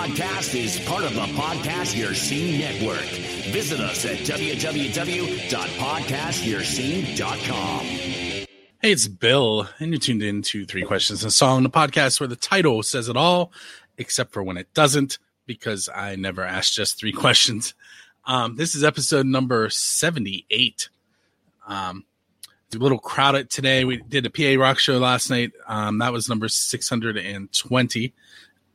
podcast is part of the Podcast Your Scene Network. Visit us at www.podcastyourscene.com. Hey, it's Bill, and you're tuned in to Three Questions and a Song, the podcast where the title says it all, except for when it doesn't, because I never ask just three questions. Um, this is episode number 78. Um, a little crowded today. We did a PA rock show last night. Um, that was number 620.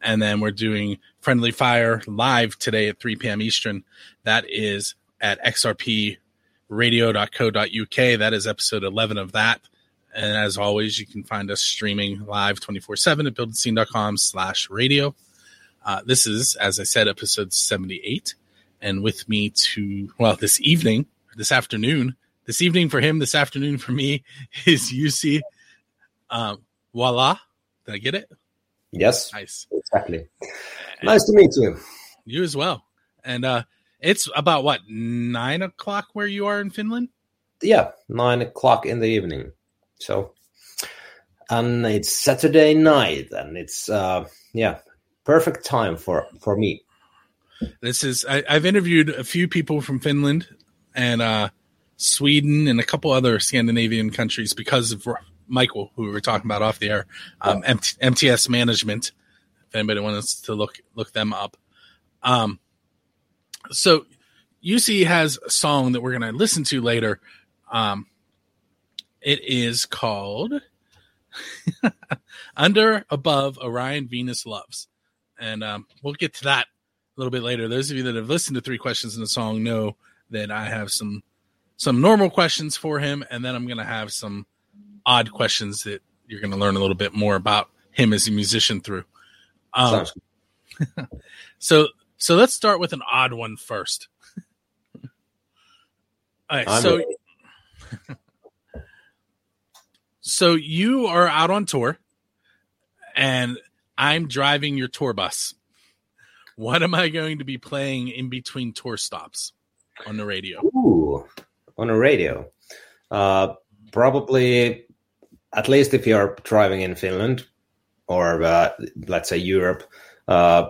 And then we're doing Friendly Fire live today at 3 p.m. Eastern. That is at xrpradio.co.uk. That is episode 11 of that. And as always, you can find us streaming live 24 7 at buildingscene.com slash radio. Uh, this is, as I said, episode 78. And with me to, well, this evening, this afternoon, this evening for him, this afternoon for me is UC. Um, voila. Did I get it? Yes. Nice. Exactly. Nice to meet you. You as well. And uh, it's about what, nine o'clock where you are in Finland? Yeah, nine o'clock in the evening. So, and it's Saturday night, and it's uh, yeah, perfect time for for me. This is I, I've interviewed a few people from Finland and uh, Sweden and a couple other Scandinavian countries because of Michael, who we were talking about off the air, um, MT, MTS Management. If anybody wants to look look them up, um, so UC has a song that we're going to listen to later. Um, it is called Under, Above, Orion, Venus Loves. And um, we'll get to that a little bit later. Those of you that have listened to Three Questions in the Song know that I have some some normal questions for him, and then I'm going to have some odd questions that you're going to learn a little bit more about him as a musician through. Um, so so let's start with an odd one first. All right, I'm so so you are out on tour and I'm driving your tour bus. What am I going to be playing in between tour stops on the radio? Ooh, on the radio. Uh, probably, at least if you're driving in Finland or uh, let's say Europe, uh,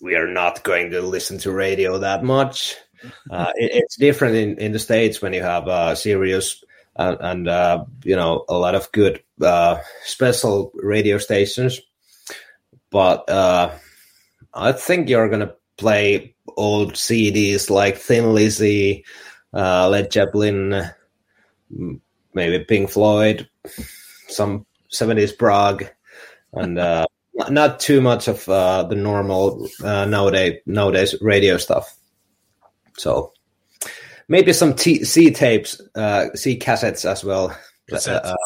we are not going to listen to radio that much. Uh, it, it's different in, in the states when you have uh, Sirius and, and uh, you know a lot of good uh, special radio stations. But uh, I think you're gonna play old CDs like Thin Lizzy, uh, Led Zeppelin, maybe Pink Floyd, some 70s prog, and uh, not- too much of uh, the normal uh, nowadays nowadays radio stuff. So maybe some T- C tapes, uh, C cassettes as well. Cassettes. Uh,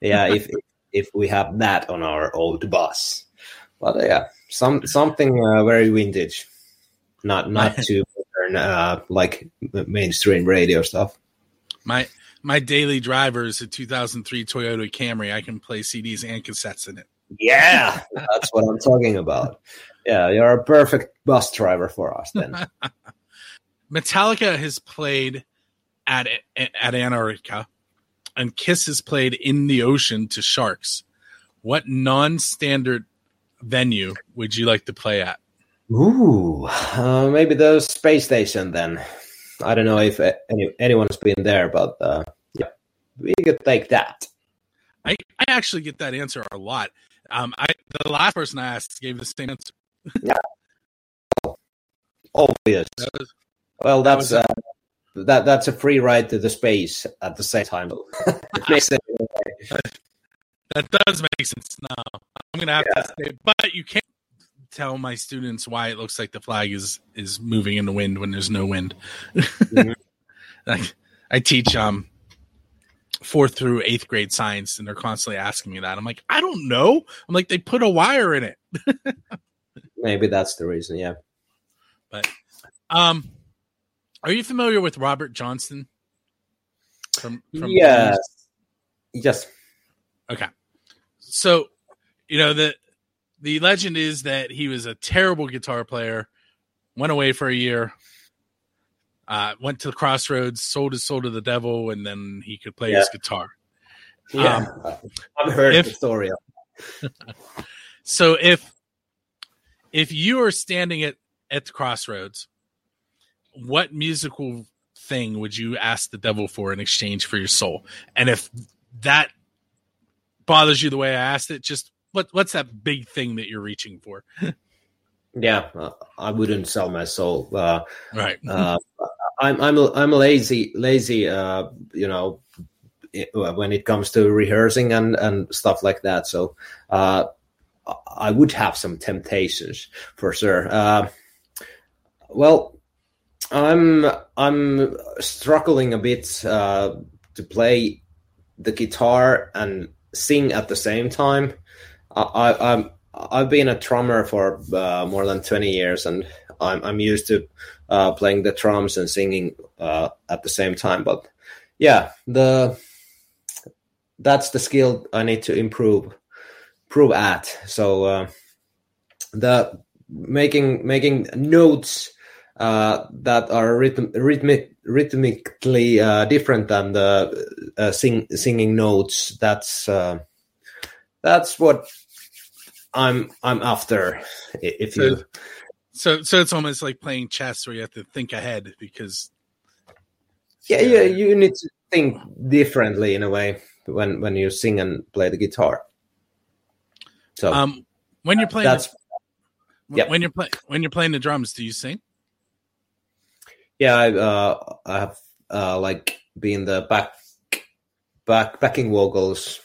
yeah, if if we have that on our old bus, but uh, yeah, some something uh, very vintage, not not too modern, uh, like mainstream radio stuff. My my daily driver is a 2003 Toyota Camry. I can play CDs and cassettes in it. Yeah, that's what I'm talking about. Yeah, you're a perfect bus driver for us then. Metallica has played at at Antarctica, and Kiss has played in the ocean to sharks. What non-standard venue would you like to play at? Ooh, uh, maybe the space station then. I don't know if any, anyone's been there, but uh, yeah, we could take that. I, I actually get that answer a lot. Um, I the last person I asked gave the same answer. Obvious. That was- Well, that that's was- uh, that that's a free ride to the space at the same time. Makes sense. That does make sense now. I'm gonna have to say, but you can't tell my students why it looks like the flag is is moving in the wind when there's no wind. Mhm. like, I teach um fourth through eighth grade science, and they're constantly asking me that. I'm like, I don't know. I'm like, they put a wire in it. Maybe that's the reason. Yeah. But um, are you familiar with Robert Johnson? From, from yes. Yes. Okay. So, you know, the the legend is that he was a terrible guitar player, went away for a year, uh, went to the crossroads, sold his soul to the devil, and then he could play his guitar. Yeah. I've heard if- the story. So if if you are standing at at the crossroads, what musical thing would you ask the devil for in exchange for your soul? And if that bothers you the way I asked it, just what what's that big thing that you're reaching for? yeah, uh, I wouldn't sell my soul. Uh, right. uh, I'm I'm I'm lazy lazy. Uh, you know, when it comes to rehearsing and and stuff like that. So uh, I would have some temptations for sure. Uh, well, I'm I'm struggling a bit uh, to play the guitar and sing at the same time. I, I'm I've been a drummer for uh, more than twenty years, and I'm I'm used to uh, playing the drums and singing uh, at the same time. But yeah, the that's the skill I need to improve improve at. So uh, the making making notes uh, that are rhythm, rhythmic, rhythmically uh, different than the sing, singing notes. That's that's what I'm I'm after. If you so, so so it's almost like playing chess where you have to think ahead because yeah yeah you need to think differently in a way when when you sing and play the guitar. So um when you're playing that's the, yep. when you're playing when you're playing the drums, do you sing? yeah, I, uh, I have uh, like been the back back backing vocals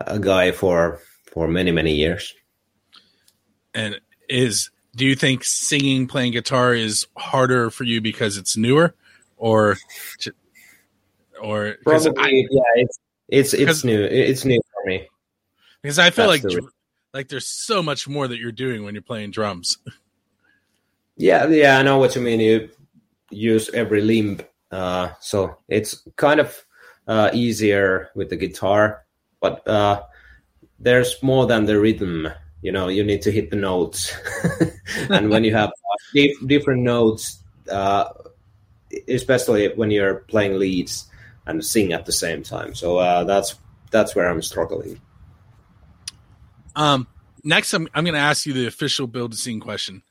a guy for for many many years. And is do you think singing playing guitar is harder for you because it's newer, or or probably I, yeah it's it's it's new it's new for me because I feel That's like the, like there's so much more that you're doing when you're playing drums. Yeah, yeah, I know what you mean. You use every limb. Uh, so it's kind of uh, easier with the guitar, but uh, there's more than the rhythm. You know, you need to hit the notes, and when you have dif- different notes, uh, especially when you're playing leads and sing at the same time. So uh, that's that's where I'm struggling. Um, next, I'm I'm going to ask you the official build to scene question.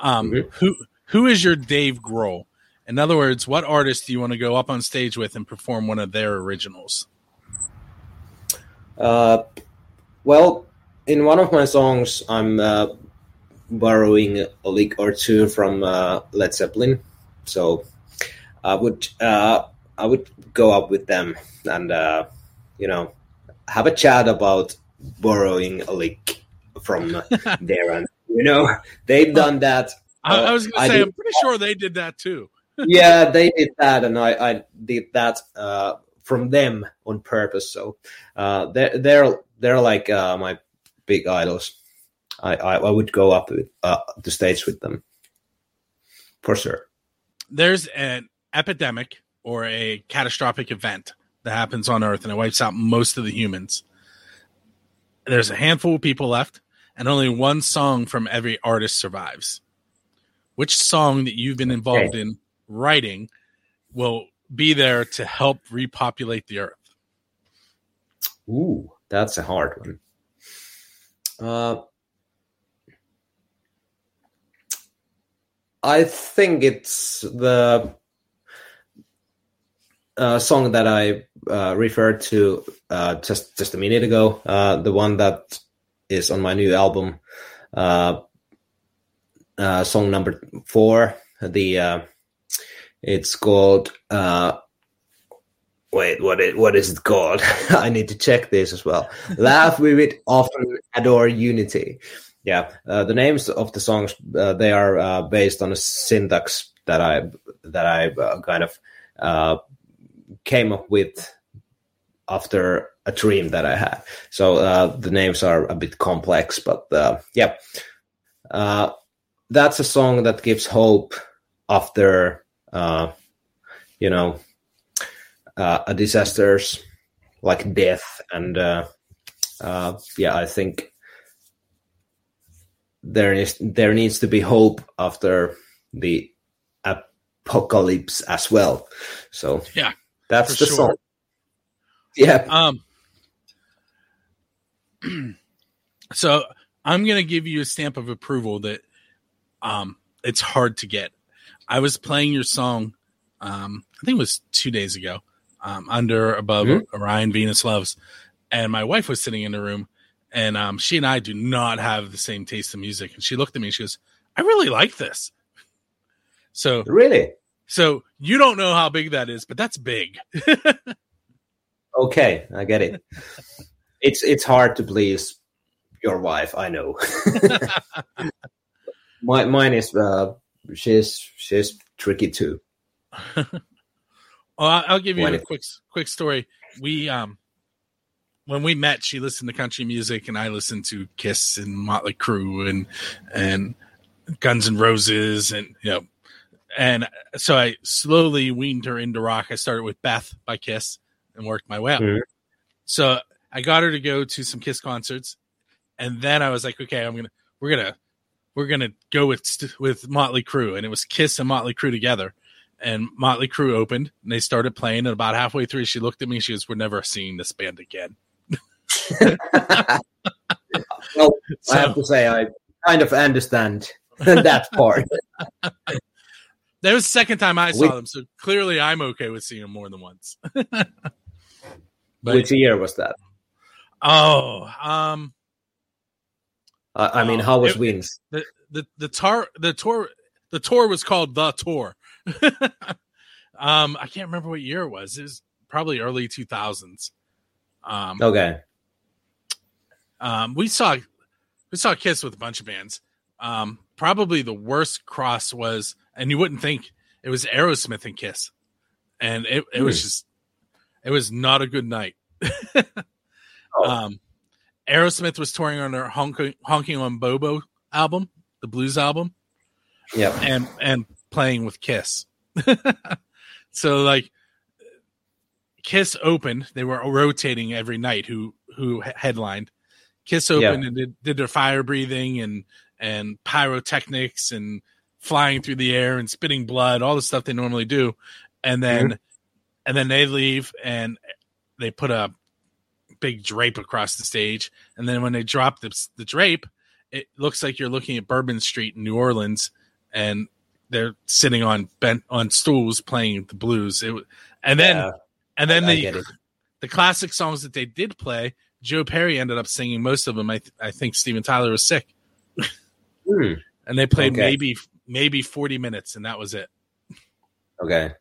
Um, mm-hmm. who who is your Dave Grohl? In other words, what artist do you want to go up on stage with and perform one of their originals? Uh, well, in one of my songs, I'm uh, borrowing a lick or two from uh, Led Zeppelin, so I would uh, I would go up with them and uh, you know have a chat about borrowing a lick from there, and you know they've done that. I, I was going to say, I'm pretty sure they did that too yeah, they did that, and I, I did that uh, from them on purpose. So uh, they're they're they're like uh, my big idols. I, I, I would go up with, uh, the stage with them for sure. There's an epidemic or a catastrophic event that happens on Earth, and it wipes out most of the humans. There's a handful of people left, and only one song from every artist survives. Which song that you've been involved okay. in writing will be there to help repopulate the earth? Ooh, that's a hard one. Uh, I think it's the uh, song that I uh, referred to uh, just just a minute ago. Uh, the one that is on my new album, uh, uh, song number four. The it's called. Uh, wait, what it what is it called? I need to check this as well. Laugh with it, often adore unity. Yeah, uh, the names of the songs uh, they are uh, based on a syntax that I that I uh, kind of uh, came up with after a dream that I had. So uh, the names are a bit complex, but yeah, that's a song that gives hope after uh, you know, uh, disasters like death and uh, uh, yeah, I think there is there needs to be hope after the apocalypse as well. So yeah, that's the sure. song. Yeah. Um. so I'm gonna give you a stamp of approval that um it's hard to get. I was playing your song, um, I think it was two days ago, um, under above Mhm. Orion Venus Loves, and my wife was sitting in the room, and um, she and I do not have the same taste in music, and she looked at me, and she goes, "I really like this." So, Really? so you don't know how big that is, but that's big. Okay, I get it. it's it's hard to please your wife. I know. My, mine is uh, she's she's tricky too. Well, I- I'll give you When a it- quick quick story. We um when we met, she listened to country music, and I listened to Kiss and Motley Crue and and Guns and Roses, and you know, and so I slowly weaned her into rock. I started with Beth by Kiss and worked my way up. Mhm. So I got her to go to some Kiss concerts, and then I was like, okay, I'm gonna we're gonna we're gonna go with with Motley Crue, and it was Kiss and Motley Crue together and Motley Crue opened and they started playing. And about halfway through, she looked at me. and She goes, "We're never seeing this band again." Well, So, I have to say I kind of understand that part. that was the second time I saw them. So clearly, I'm okay with seeing them more than once. but Which year was that? oh, um, I, I mean, how was it- Wings? the the the tar the tour the tour was called the tour. um, I can't remember what year it was. It was probably early 2000s. Um, Okay. Um, we saw we saw Kiss with a bunch of bands. Um, probably the worst cross was, and you wouldn't think it was Aerosmith and Kiss, and it it was Hmm. just it was not a good night. Oh. Um, Aerosmith was touring on their honking, honking on Bobo album, the blues album, Yeah. and and playing with Kiss. so like Kiss opened, they were rotating every night who who headlined. Kiss opened and did, did their fire breathing and and pyrotechnics and flying through the air and spitting blood, all the stuff they normally do. And then mm-hmm. and then they leave and they put a big drape across the stage. And then when they drop the, the drape, it looks like you're looking at Bourbon Street in New Orleans and they're sitting on bent on stools playing the blues. It, and then Yeah, and then I the it. the classic songs that they did play, Joe Perry ended up singing most of them. I th- I think Steven Tyler was sick, Hmm. and they played Okay. maybe maybe forty minutes, and that was it. Okay.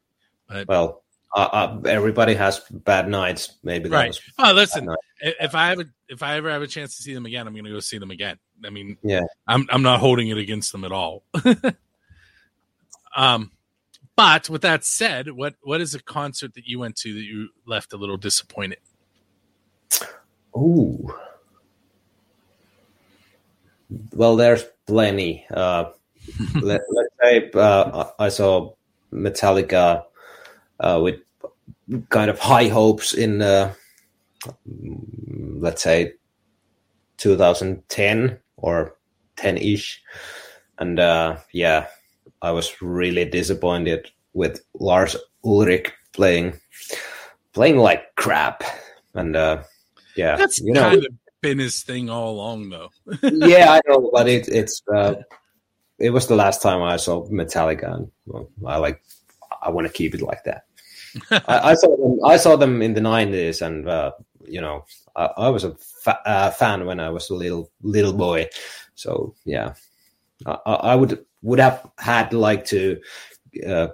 But- well, uh, uh, everybody has bad nights. Maybe Right. was Oh, listen, if I have a, if I ever have a chance to see them again, I'm going to go see them again. I mean, Yeah. I'm I'm not holding it against them at all. um, but with that said, what what is a concert that you went to that you left a little disappointed? Ooh. Well, there's plenty. Uh, let, let's say uh, I saw Metallica uh, with kind of high hopes in, uh, let's say, 2010 or 10 ish. And uh, yeah, I was really disappointed with Lars Ulrich playing playing like crap. And uh, yeah, That's you know, kind of been his thing all along, though. yeah, I know, but it, it's uh, it was the last time I saw Metallica, and well, I like I want to keep it like that. I, I saw them. I saw them in the nineties, and uh, you know, I, I was a fa- uh, fan when I was a little little boy. So yeah, I, I would would have had like to uh,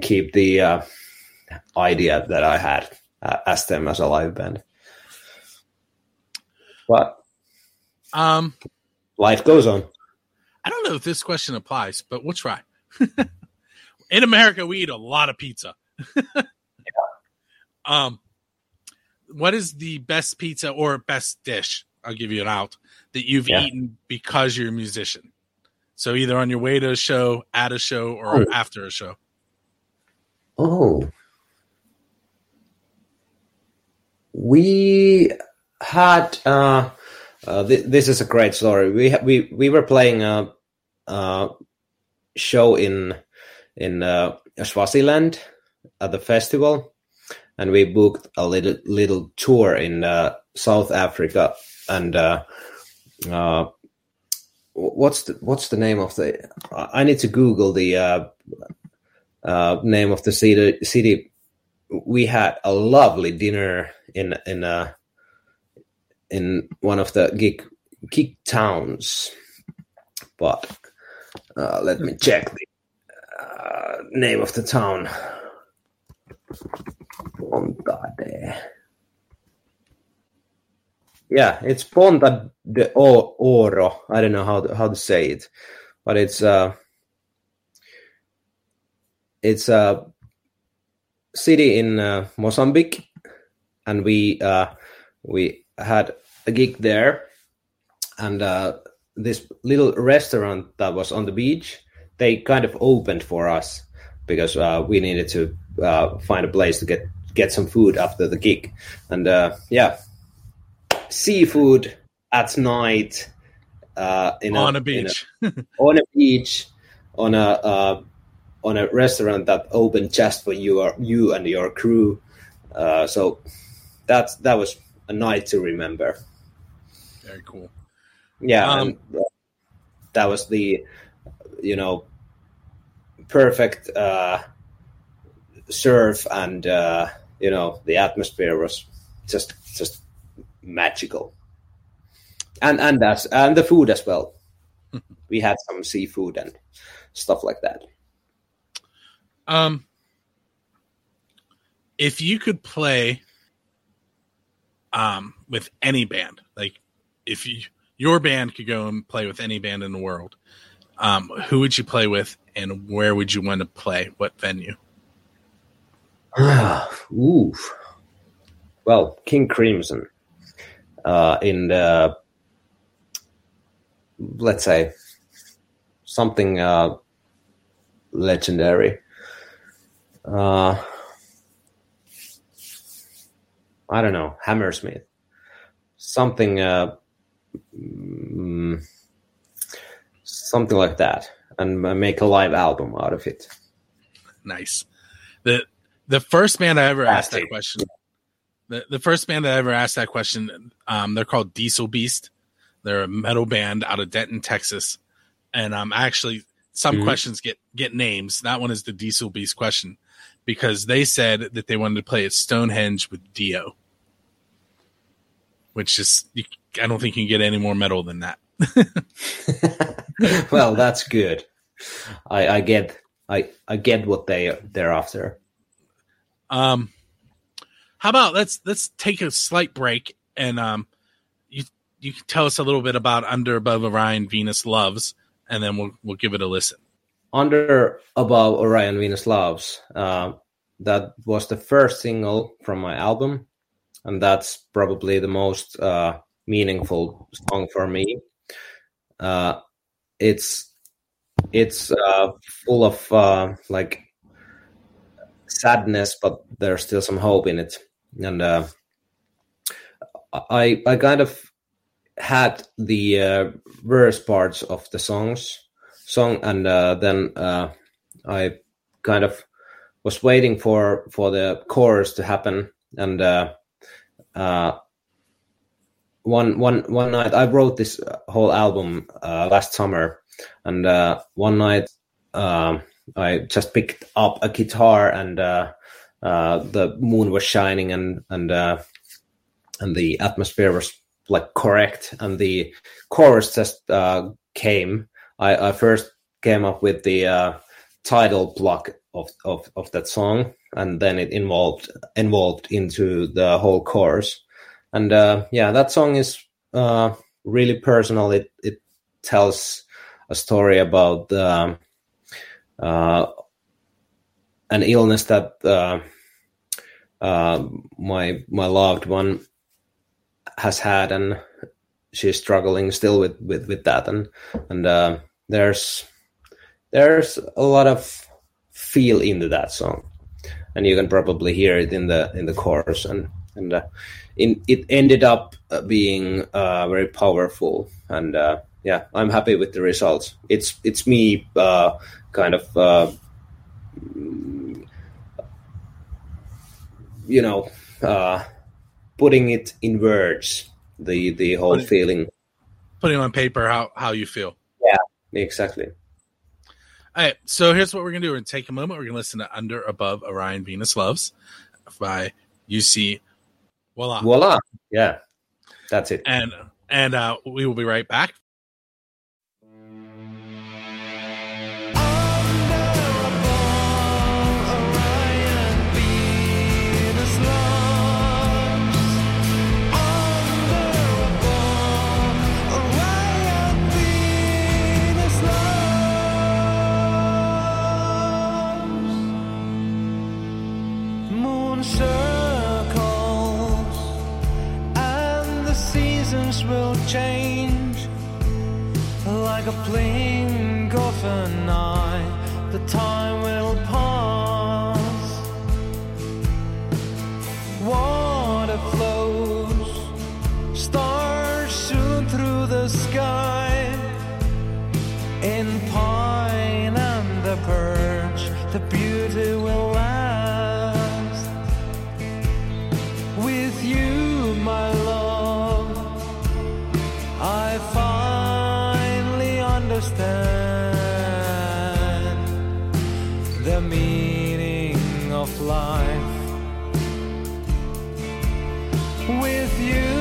keep the uh, idea that I had uh, as them as a live band. But Um, life goes on. I don't know if this question applies, but we'll try. In America, we eat a lot of pizza. Um, what is the best pizza or best dish? I'll give you an out that you've Yeah. eaten because you're a musician. So either on your way to a show, at a show, or Oh. after a show. Oh. We had uh, uh th- this is a great story. We ha- we we were playing a, a show in in uh, Swaziland at the festival and we booked a little little tour in uh, South Africa and uh, what's the what's the name of the? I need to Google the uh, uh, name of the city. City. We had a lovely dinner in in uh, in one of the gig gig towns, but uh, let me check the uh, name of the town. Ponta Yeah, it's Ponta de Oro. I don't know how to, how to say it, but it's uh, it's a city in uh, Mozambique, and we uh, we had a gig there, and uh, this little restaurant that was on the beach, they kind of opened for us because uh, we needed to uh, find a place to get get some food after the gig, and uh, yeah, seafood at night uh, in on a, a beach, a, on a beach, on a uh, on a restaurant that opened just for you or you and your crew. Uh, so that's that was a night to remember. Very cool. Yeah, um, that was the you know perfect uh, surf, and uh, you know the atmosphere was just just magical, and and that's and the food as well. we had some seafood and stuff like that. Um, if you could play um with any band, like if you your band could go and play with any band in the world, um, who would you play with, and where would you want to play? What venue? Ooh. Well, King Crimson uh, in the let's say something uh, legendary. Uh, I don't know, Hammersmith, something, uh, mm, something like that, and make a live album out of it. Nice. the The first band I ever asked that question, the the first band I ever asked that question, um, they're called Diesel Beast. They're a metal band out of Denton, Texas, and um, actually some mm-hmm. questions get get names. That one is the Diesel Beast question because they said that they wanted to play at Stonehenge with Dio, which is I don't think you can get any more metal than that. well, that's good. I, I get I I get what they they're after. Um, how about let's let's take a slight break and um, you you can tell us a little bit about Under Above Orion Venus Loves, and then we'll we'll give it a listen under above Orion Venus Loves. Uh, that was the first single from my album, and that's probably the most uh, meaningful song for me. Uh, it's it's uh, full of uh, like sadness, but there's still some hope in it, and uh, I I kind of had the verse parts of the songs song, and uh, then uh, I kind of was waiting for for the chorus to happen, and uh, uh, one one one night I wrote this whole album uh, last summer, and uh, one night um, I just picked up a guitar and uh, uh, the moon was shining and and uh, and the atmosphere was like correct. And the chorus just uh, came. I, I first came up with the uh, title block of, of, of that song, and then it involved involved into the whole chorus. And uh, yeah, that song is uh, really personal. It it tells a story about um, uh, an illness that uh, uh, my my loved one has had, and she's struggling still with with with that. And and uh, there's there's a lot of feel into that song. And you can probably hear it in the in the chorus. And and uh, in, it ended up uh, being uh, very powerful. And uh, yeah, I'm happy with the results. It's it's me uh, kind of uh, mm, you know putting it in words the the whole feeling, putting on paper how how you feel. Yeah, exactly. All right, so here's what we're gonna do. We're gonna take a moment. We're gonna listen to "Under Above Orion Venus Loves" by UC Voila. Voila. Yeah. That's it. And and uh, we will be right back with you.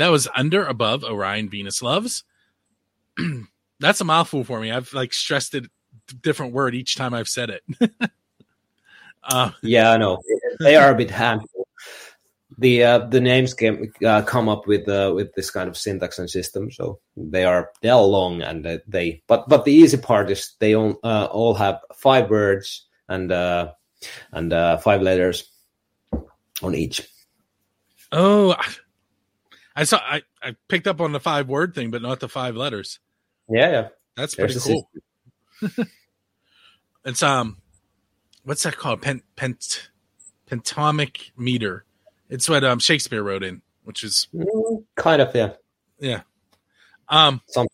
That was under, above, Orion, Venus loves. That's a mouthful for me. I've like stressed it different word each time I've said it. uh, Yeah, I know they are a bit handful. The uh, the names came uh, come up with uh, with this kind of syntax and system, so they are they are long and uh, they but but the easy part is they all uh, all have five words and uh, and uh, five letters on each. oh, I- saw. I, I picked up on the five word thing, but not the five letters. Yeah, yeah. That's pretty cool. It's um, what's that called? Pent pent pentomic meter. It's what um Shakespeare wrote in, which is Mm, Kind of, yeah. yeah. Um. Some-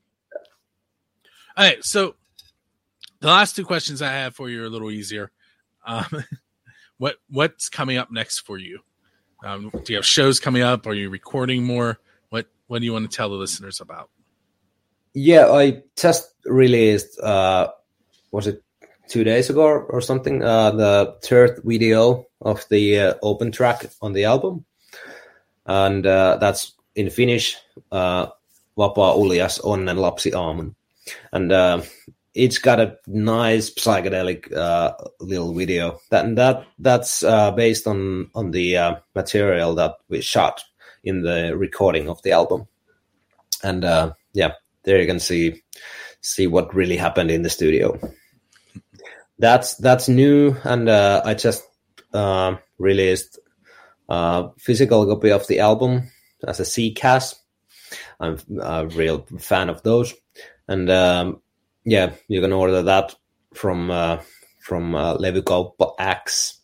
All right, so the last two questions I have for you are a little easier. Um, what what's coming up next for you? Um, do you have shows coming up? Are you recording more? What what do you want to tell the listeners about? Yeah, I just released. Uh, was it two days ago or something? Uh, the third video of the uh, open track on the album, and uh, that's in Finnish. Uh, Vapaa uljas onnen lapsi aamun, and uh, it's got a nice psychedelic uh, little video. That and that that's uh, based on on the uh, material that we shot in the recording of the album, and uh, yeah there you can see see what really happened in the studio. That's that's new, and uh, I just uh, released a physical copy of the album as a CCAS. I'm a real fan of those, and um, yeah, you can order that from uh, from uh, Levykauppa Äx.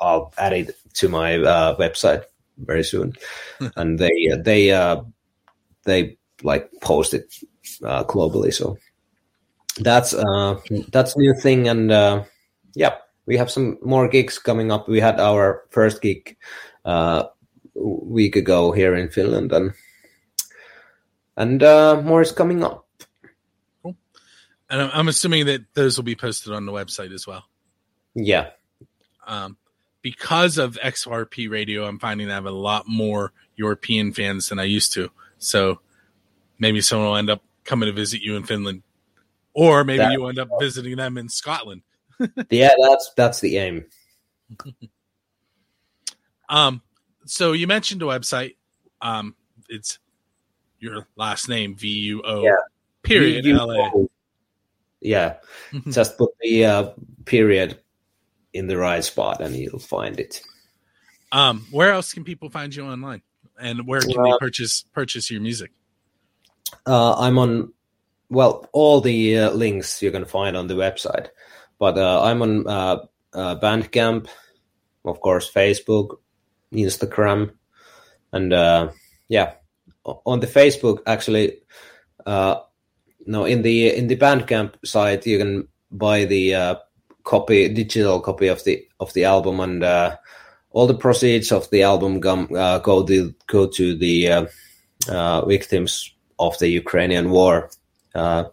I'll add it to my uh, website very soon, and they they uh, they like post it uh, globally. So that's uh, that's a new thing, and uh, yeah, we have some more gigs coming up. We had our first gig uh, a week ago here in Finland, and and uh, more is coming up. And I'm, I'm assuming that those will be posted on the website as well. Yeah, Um, because of XRP Radio, I'm finding I have a lot more European fans than I used to. So maybe someone will end up coming to visit you in Finland, or maybe That- you end up visiting them in Scotland. yeah, that's that's the aim. Um, so you mentioned a website. Um, it's your last name V U O Yeah. period L A. Yeah, just put the uh, period in the right spot, and you'll find it. Um, where else can people find you online, and where can they purchase purchase your music? Uh, I'm on, well, all the uh, links you can find on the website, but uh, I'm on uh, uh, Bandcamp, of course, Facebook, Instagram, and uh, yeah, on the Facebook actually, uh, no, in the in the Bandcamp site you can buy the uh, copy, digital copy of the of the album, and uh, all the proceeds of the album come, uh, go to go to the uh, uh, victims of the Ukrainian war uh,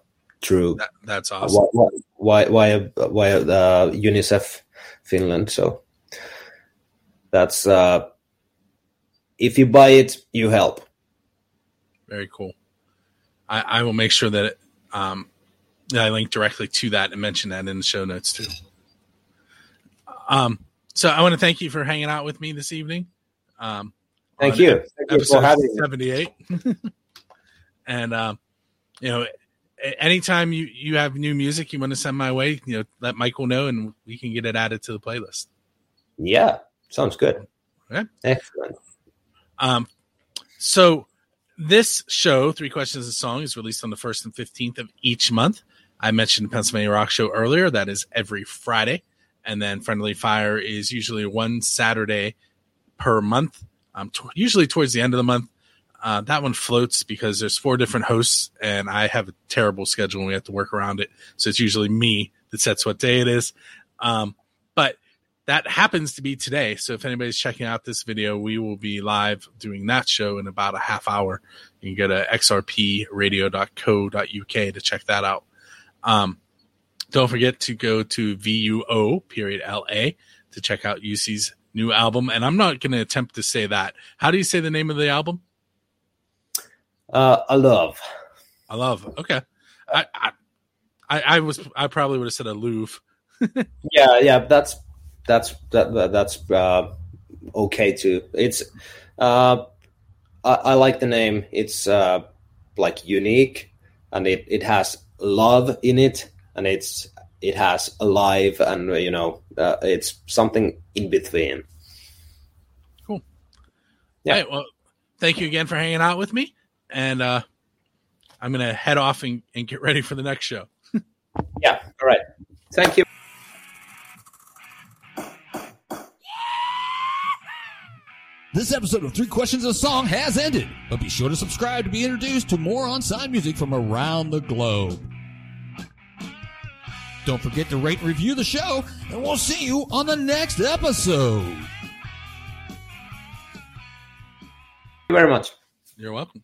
through That, that's awesome. why why why uh, UNICEF Finland. So that's uh, if you buy it, you help. Very cool. I, I will make sure that it, um, I link directly to that and mention that in the show notes too. Um, so I want to thank you for hanging out with me this evening. Um, Thank you. Thank you episode for having me. 78. and, um, you know, anytime you, you have new music you want to send my way, you know, let Michael know and we can get it added to the playlist. Yeah, sounds good. Okay. Excellent. Um, so this show, Three Questions a Song, is released on the first and fifteenth of each month. I mentioned Pennsylvania Rock Show earlier. That is every Friday, and then Friendly Fire is usually one Saturday per month. Um, t- usually towards the end of the month. Uh, that one floats because there's four different hosts, and I have a terrible schedule, and we have to work around it. So it's usually me that sets what day it is. Um, but that happens to be today. So if anybody's checking out this video, we will be live doing that show in about a half hour. You can go to xrpradio.co.uk to check that out. Um, Don't forget to go to VUO period LA to check out UC's new album. And I'm not going to attempt to say that. How do you say the name of the album? Uh, I love. I love. Okay. I, I, I, I was, I probably would have said a Louvre. Yeah, yeah, that's that's that, that that's uh, okay too. It's uh, I, I like the name. It's uh, like unique, and it it has love in it, and it's it has alive, and you know, uh, it's something in between. Cool. Yeah. Right, well, thank you again for hanging out with me. And uh, I'm going to head off and, and get ready for the next show. Yeah. All right. Thank you. This episode of Three Questions and a Song has ended, but be sure to subscribe to be introduced to more on-site music from around the globe. Don't forget to rate and review the show, and we'll see you on the next episode. Thank you very much. You're welcome.